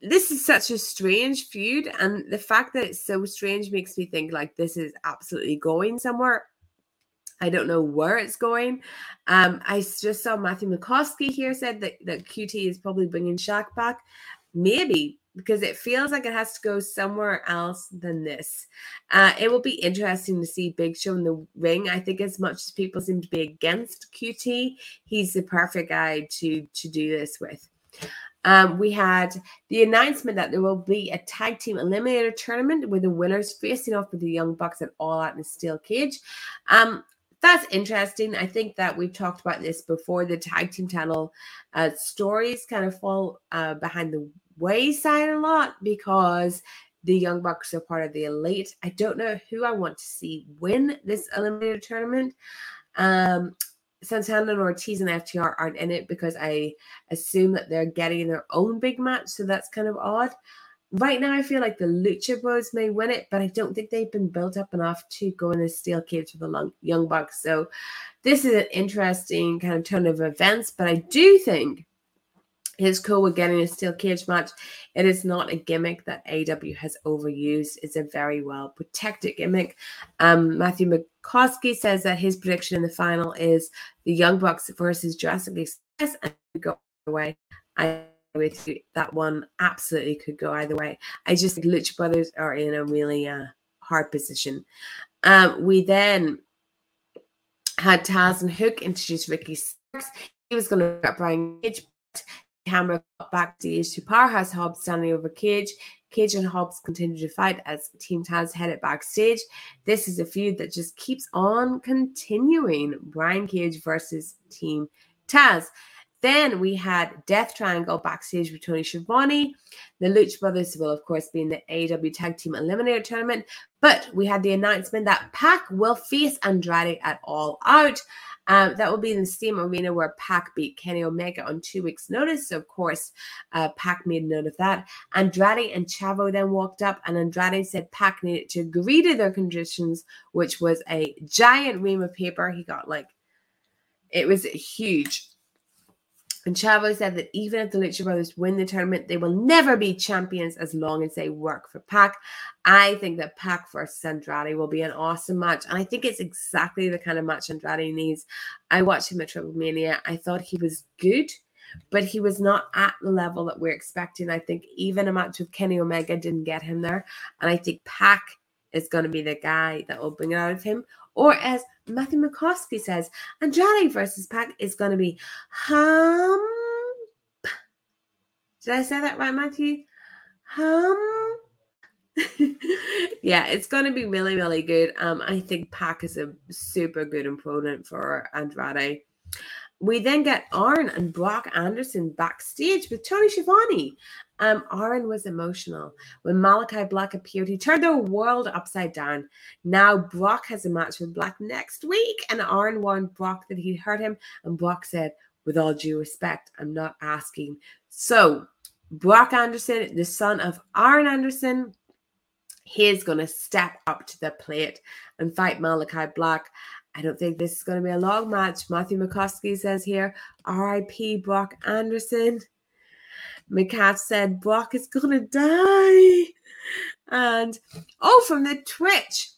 this is such a strange feud and the fact that it's so strange makes me think like this is absolutely going somewhere i don't know where it's going um i just saw matthew mccoskey here said that, that qt is probably bringing Shaq back maybe because it feels like it has to go somewhere else than this. Uh, it will be interesting to see Big Show in the ring. I think as much as people seem to be against QT, he's the perfect guy to to do this with. Um, we had the announcement that there will be a tag team eliminator tournament with the winners facing off with the Young Bucks at All Out in a steel cage. Um, that's interesting. I think that we've talked about this before. The tag team title uh, stories kind of fall uh, behind the wayside a lot because the Young Bucks are part of the elite. I don't know who I want to see win this eliminator tournament. Um, Santana and Ortiz and FTR aren't in it because I assume that they're getting their own big match. So that's kind of odd. Right now, I feel like the Lucha Bros may win it, but I don't think they've been built up enough to go in a steel cage with the Young Bucks. So this is an interesting kind of turn of events, but I do think his cool with getting a steel cage match. It is not a gimmick that AW has overused. It's a very well protected gimmick. Um, Matthew McCoskey says that his prediction in the final is the Young Bucks versus Jurassic Express and go away. I with you that one absolutely could go either way. I just think Lucha Brothers are in a really uh, hard position. Um, we then had Taz and Hook introduce Ricky Starks. He was going to get Brian Cage camera got backstage to Powerhouse Hobbs standing over Cage. Cage and Hobbs continue to fight as Team Taz headed backstage. This is a feud that just keeps on continuing. Brian Cage versus Team Taz. Then we had Death Triangle backstage with Tony Schiavone. The Lucha Brothers will, of course, be in the AW Tag Team Eliminator Tournament. But we had the announcement that Pac will face Andrade at All Out. Um, that will be in the Steam Arena where Pac beat Kenny Omega on two weeks' notice. So, of course, uh, Pac made note of that. Andrade and Chavo then walked up, and Andrade said Pac needed to agree to their conditions, which was a giant ream of paper. He got like, it was huge. And Chavo said that even if the Lucha Brothers win the tournament, they will never be champions as long as they work for Pac. I think that Pac versus Andrade will be an awesome match. And I think it's exactly the kind of match Andrade needs. I watched him at TripleMania. I thought he was good, but he was not at the level that we're expecting. I think even a match with Kenny Omega didn't get him there. And I think Pac is going to be the guy that will bring it out of him. Or as Matthew McCoskey says, Andrade versus Pac is going to be hump. Did I say that right, Matthew? Hum. yeah, it's going to be really, really good. Um, I think Pac is a super good opponent for Andrade. We then get Arn and Brock Anderson backstage with Tony Schiavone. Um, Arn was emotional. When Malachi Black appeared, he turned the world upside down. Now Brock has a match with Black next week, and Arn warned Brock that he'd hurt him, and Brock said, with all due respect, I'm not asking. So, Brock Anderson, the son of Arn Anderson, he's going to step up to the plate and fight Malachi Black. I don't think this is going to be a long match. Matthew McCoskey says here, RIP Brock Anderson. McCaff said Brock is going to die. And oh, from the Twitch,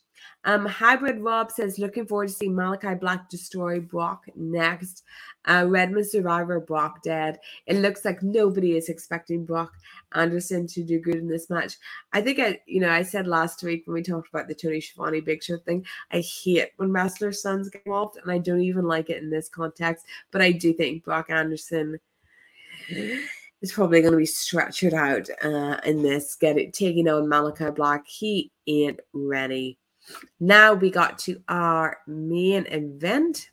um, Hybrid Rob says, looking forward to seeing Malachi Black destroy Brock next. Uh, Redmond Survivor, Brock dead. It looks like nobody is expecting Brock Anderson to do good in this match. I think I, you know, I said last week when we talked about the Tony Schiavone Big Show thing, I hate when wrestler sons get involved, and I don't even like it in this context. But I do think Brock Anderson is probably going to be stretched out uh, in this, get it taking on Malachi Black. He ain't ready. Now we got to our main event.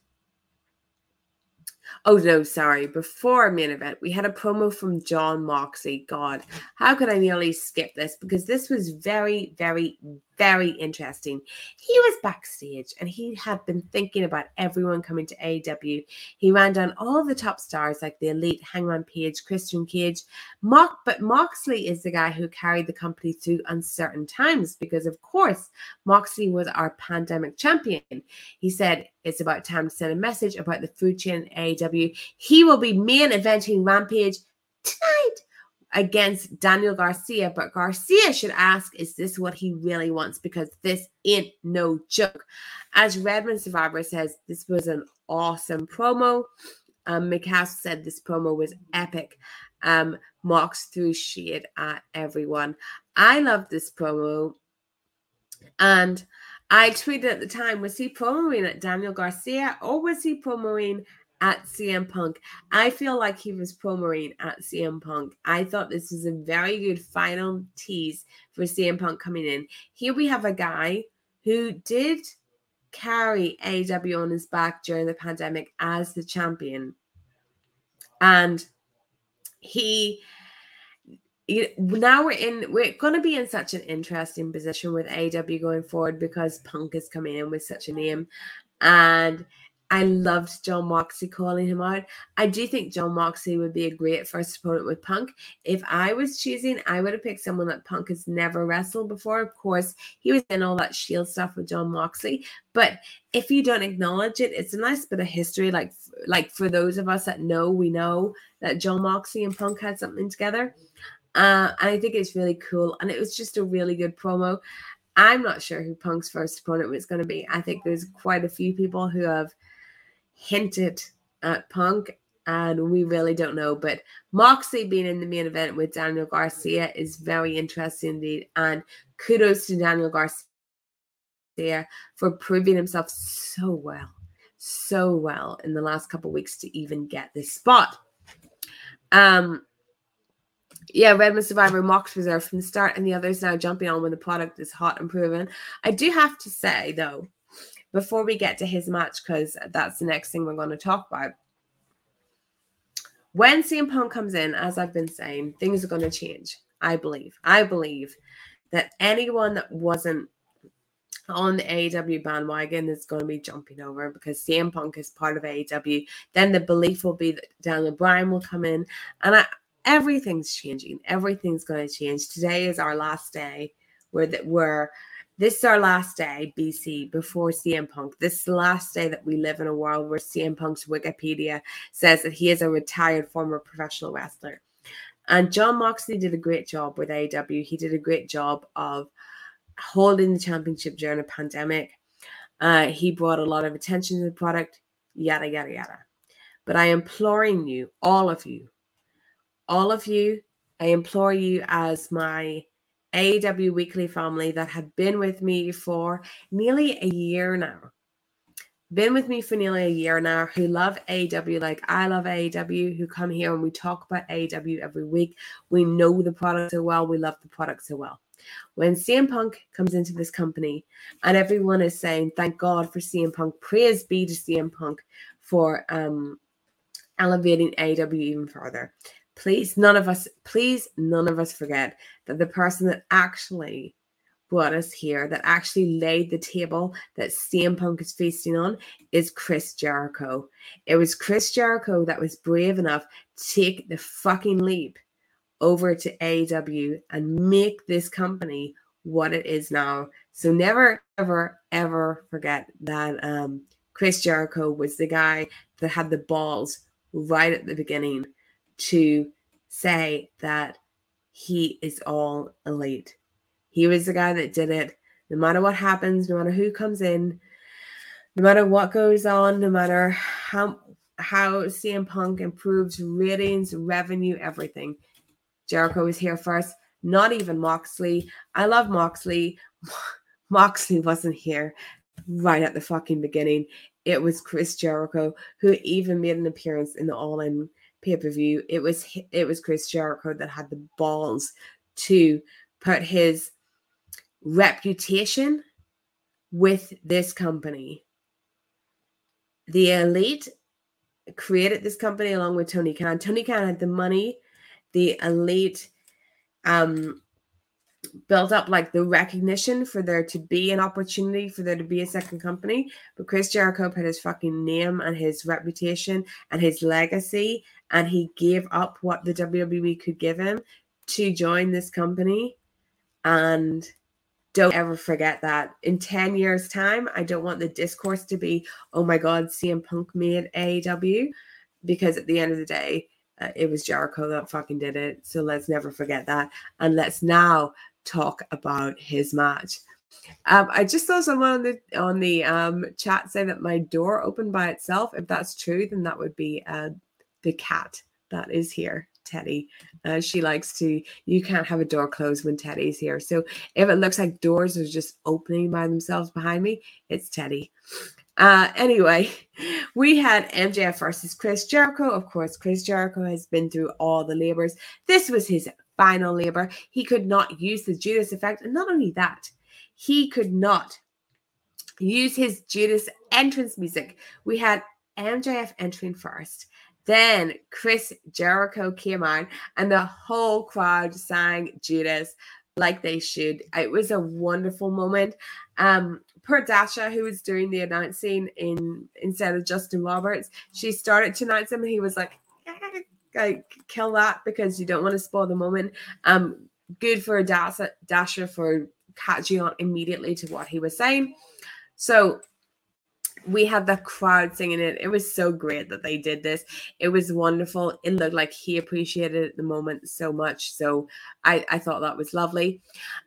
Oh no, sorry. Before main event, we had a promo from Jon Moxley. God, how could I nearly skip this? Because this was very, very, very interesting. He was backstage and he had been thinking about everyone coming to AEW. He ran down all the top stars like the Elite, Hangman Page, Christian Cage. Mock, but Moxley is the guy who carried the company through uncertain times because, of course, Moxley was our pandemic champion. He said it's about time to send a message about the food chain AW. He will be main eventing Rampage tonight against Daniel Garcia, but Garcia should ask, is this what he really wants? Because this ain't no joke. As Redmond Survivor says, this was an awesome promo. Um, McCass said this promo was epic. Um, Mox threw shade at everyone. I love this promo. And I tweeted at the time, was he promoting at Daniel Garcia or was he promoting at CM Punk. I feel like he was promoting at CM Punk. I thought this was a very good final tease for CM Punk coming in. Here we have a guy who did carry AW on his back during the pandemic as the champion. And he now we're in we're going to be in such an interesting position with AW going forward because Punk is coming in with such a name and I loved Jon Moxley calling him out. I do think Jon Moxley would be a great first opponent with Punk. If I was choosing, I would have picked someone that Punk has never wrestled before. Of course, he was in all that Shield stuff with Jon Moxley, but if you don't acknowledge it, it's a nice bit of history. Like, like for those of us that know, we know that Jon Moxley and Punk had something together. Uh, and I think it's really cool. And it was just a really good promo. I'm not sure who Punk's first opponent was going to be. I think there's quite a few people who have hinted at Punk, and we really don't know. But Moxley being in the main event with Daniel Garcia is very interesting indeed. And kudos to Daniel Garcia for proving himself so well, so well in the last couple weeks to even get this spot. Um, yeah, Redmond Survivor Mox Reserve from the start, and the others now jumping on when the product is hot and proven. I do have to say, though, before we get to his match, because that's the next thing we're going to talk about. When CM Punk comes in, as I've been saying, things are going to change. I believe. I believe that anyone that wasn't on the AEW bandwagon is going to be jumping over because CM Punk is part of AEW. Then the belief will be that Daniel Bryan will come in, and I, everything's changing. Everything's going to change. Today is our last day where that we're this is our last day, BC, before CM Punk. This is the last day that we live in a world where CM Punk's Wikipedia says that he is a retired former professional wrestler. And Jon Moxley did a great job with AEW. He did a great job of holding the championship during a pandemic. Uh, he brought a lot of attention to the product, yada, yada, yada. But I am imploring you, all of you, all of you, I implore you as my AW Weekly family that have been with me for nearly a year now. Been with me for nearly a year now, who love AW like I love AW, who come here and we talk about AW every week. We know the product so well, we love the product so well. When CM Punk comes into this company and everyone is saying, Thank God for CM Punk, praise be to CM Punk for um, elevating AW even further please none of us please none of us forget that the person that actually brought us here that actually laid the table that CM Punk is feasting on is Chris Jericho. It was Chris Jericho that was brave enough to take the fucking leap over to AW and make this company what it is now. So never, ever, ever forget that um, Chris Jericho was the guy that had the balls right at the beginning to say that he is all elite. He was the guy that did it. No matter what happens, no matter who comes in, no matter what goes on, no matter how how CM Punk improves ratings, revenue, everything. Jericho was here first. Not even Moxley. I love Moxley. Moxley wasn't here right at the fucking beginning. It was Chris Jericho who even made an appearance in the All In pay per view. It was it was Chris Jericho that had the balls to put his reputation with this company. The elite created this company along with Tony Khan. Tony Khan had the money. The elite um built up like the recognition for there to be an opportunity for there to be a second company. But Chris Jericho put his fucking name and his reputation and his legacy, and he gave up what the WWE could give him to join this company. And don't ever forget that. In 10 years' time, I don't want the discourse to be, oh my God, CM Punk made AEW, because at the end of the day, uh, it was Jericho that fucking did it. So let's never forget that. And let's now talk about his match. Um, I just saw someone on the on the um, chat say that my door opened by itself. If that's true, then that would be uh, the cat that is here, Teddy. Uh, she likes to. You can't have a door closed when Teddy's here. So if it looks like doors are just opening by themselves behind me, it's Teddy. Uh, anyway, we had MJF versus Chris Jericho. Of course, Chris Jericho has been through all the labors. This was his final labor. He could not use the Judas effect. And not only that, he could not use his Judas entrance music. We had MJF entering first. Then Chris Jericho came on, and the whole crowd sang Judas like they should. It was a wonderful moment. Um, per Dasha, who was doing the announcing in instead of Justin Roberts, she started to announce him, and he was like, like kill that because you don't want to spoil the moment. Um, good for Dasha, dasher for catching on immediately to what he was saying. So we had the crowd singing it. It was so great that they did this. It was wonderful. It looked like he appreciated it the moment so much. So I, I thought that was lovely.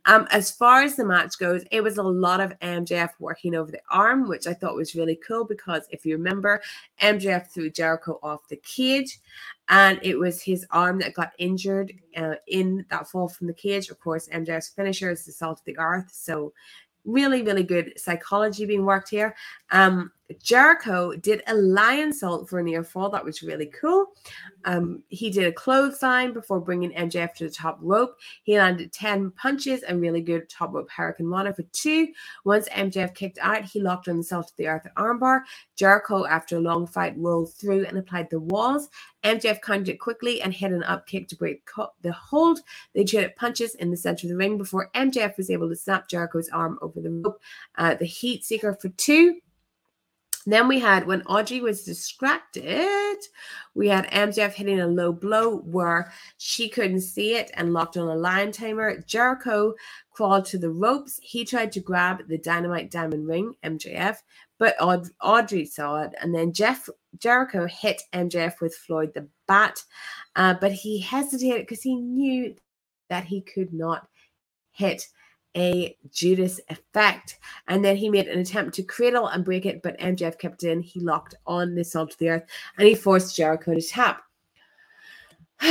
Um, as far as the match goes, it was a lot of MJF working over the arm, which I thought was really cool because if you remember, MJF threw Jericho off the cage and it was his arm that got injured uh, in that fall from the cage. Of course, MJF's finisher is the salt of the earth. So really, really good psychology being worked here. Um, Jericho did a lionsault for a near fall. That was really cool. Um, he did a clothesline before bringing MJF to the top rope. He landed 10 punches and really good top rope hurricanrana for two. Once MJF kicked out, he locked the salt the earth armbar. Jericho, after a long fight, rolled through and applied the walls. MJF countered it quickly and hit an up kick to break the hold. They traded punches in the center of the ring before MJF was able to snap Jericho's arm over the rope. Uh, the heat seeker for two. Then we had when Audrey was distracted, we had MJF hitting a low blow where she couldn't see it and locked on a lion tamer. Jericho crawled to the ropes. He tried to grab the dynamite diamond ring, MJF, but Aud- Audrey saw it. And then Jeff Jericho hit MJF with Floyd the Bat, uh, but he hesitated because he knew that he could not hit a Judas effect. And then he made an attempt to cradle and break it, but MJF kept in. He locked on the salt of the earth and he forced Jericho to tap.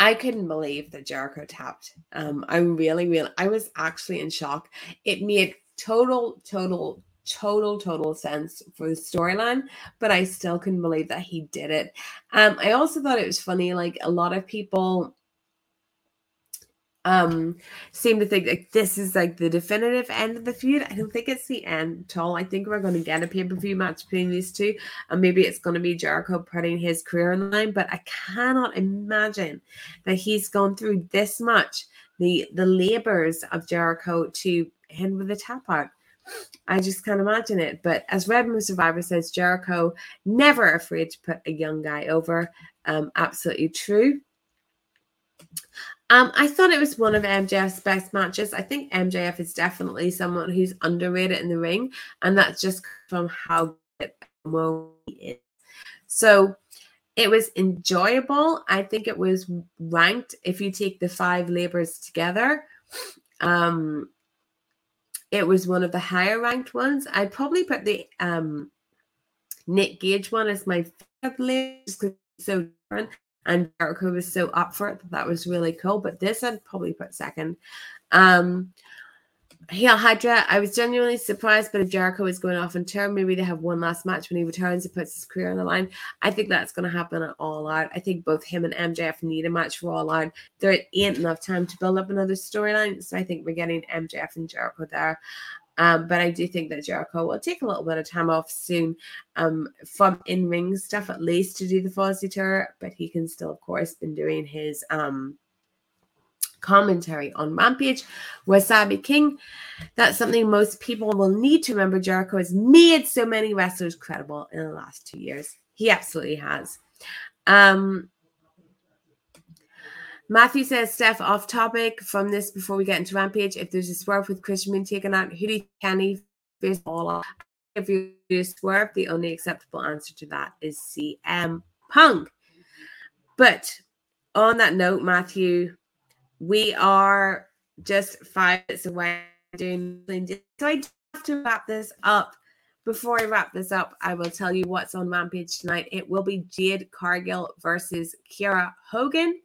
I couldn't believe that Jericho tapped. Um, I really, really, I was actually in shock. It made total, total, total, total sense for the storyline, but I still couldn't believe that he did it. Um, I also thought it was funny, like a lot of people um seem to think like this is like the definitive end of the feud. I don't think it's the end at all. I think we're going to get a pay-per-view match between these two, and maybe it's going to be Jericho putting his career on the line. But I cannot imagine that he's gone through this much the the labors of Jericho to end with a tap out. I just can't imagine it. But as Redmond Survivor says, Jericho never afraid to put a young guy over. Um, absolutely true. Um, I thought it was one of MJF's best matches. I think MJF is definitely someone who's underrated in the ring, and that's just from how good he is. So it was enjoyable. I think it was ranked if you take the five labors together. Um, it was one of the higher ranked ones. I'd probably put the um, Nick Gage one as my favorite just because it's so different and Jericho was so up for it that that was really cool. But this I'd probably put second. Um, Heel Hydra, I was genuinely surprised, but if Jericho is going off in turn, maybe they have one last match when he returns and puts his career on the line. I think that's going to happen at All Out. I think both him and MJF need a match for All Out. There ain't enough time to build up another storyline, so I think we're getting MJF and Jericho there. Um, but I do think that Jericho will take a little bit of time off soon um, from in ring stuff, at least to do the Fozzy tour. But he can still, of course, been doing his um, commentary on Rampage. Wasabi King. That's something most people will need to remember. Jericho has made so many wrestlers credible in the last two years. He absolutely has. Um, Matthew says, Steph, off topic from this before we get into Rampage. If there's a swerve with Christian being taken out, who do you Kenny face all off? If you do swerve, the only acceptable answer to that is CM Punk. But on that note, Matthew, we are just five minutes away doing so I have to wrap this up. Before I wrap this up, I will tell you what's on Rampage tonight. It will be Jade Cargill versus Kiera Hogan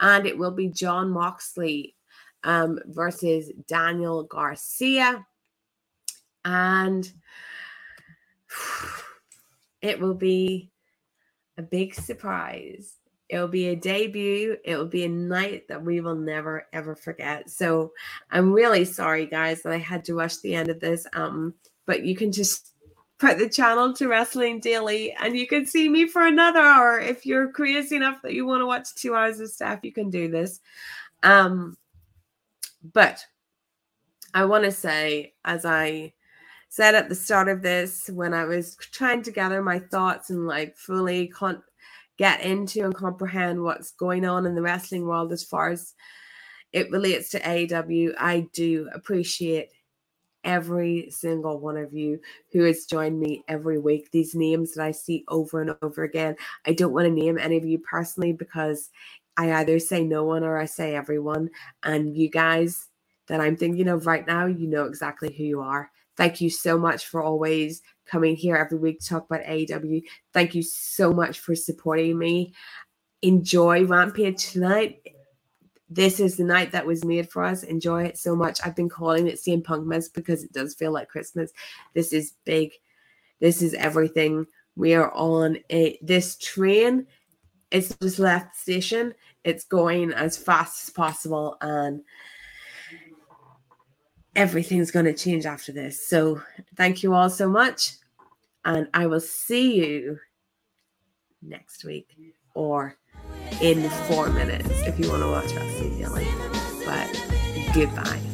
and it will be Jon Moxley um, versus Daniel Garcia. And it will be a big surprise. It'll be a debut. It will be a night that we will never ever forget. So I'm really sorry, guys, that I had to rush the end of this. Um, but you can just put the channel to Wrestling Daily and you can see me for another hour. If you're crazy enough that you want to watch two hours of stuff, you can do this. Um, but I want to say, as I said at the start of this, when I was trying to gather my thoughts and like fully con- get into and comprehend what's going on in the wrestling world as far as it relates to AEW, I do appreciate every single one of you who has joined me every week. These names that I see over and over again. I don't want to name any of you personally because I either say no one or I say everyone. And you guys that I'm thinking of right now, you know exactly who you are. Thank you so much for always coming here every week to talk about AEW. Thank you so much for supporting me. Enjoy Rampage tonight this is the night that was made for us. Enjoy it so much. I've been calling it CM Punkmas because it does feel like Christmas. This is big. This is everything. We are on a this train. It's just left the station. It's going as fast as possible, and everything's going to change after this. So, thank you all so much, and I will see you next week or in four minutes if you want to watch Wrestling Daily. But goodbye.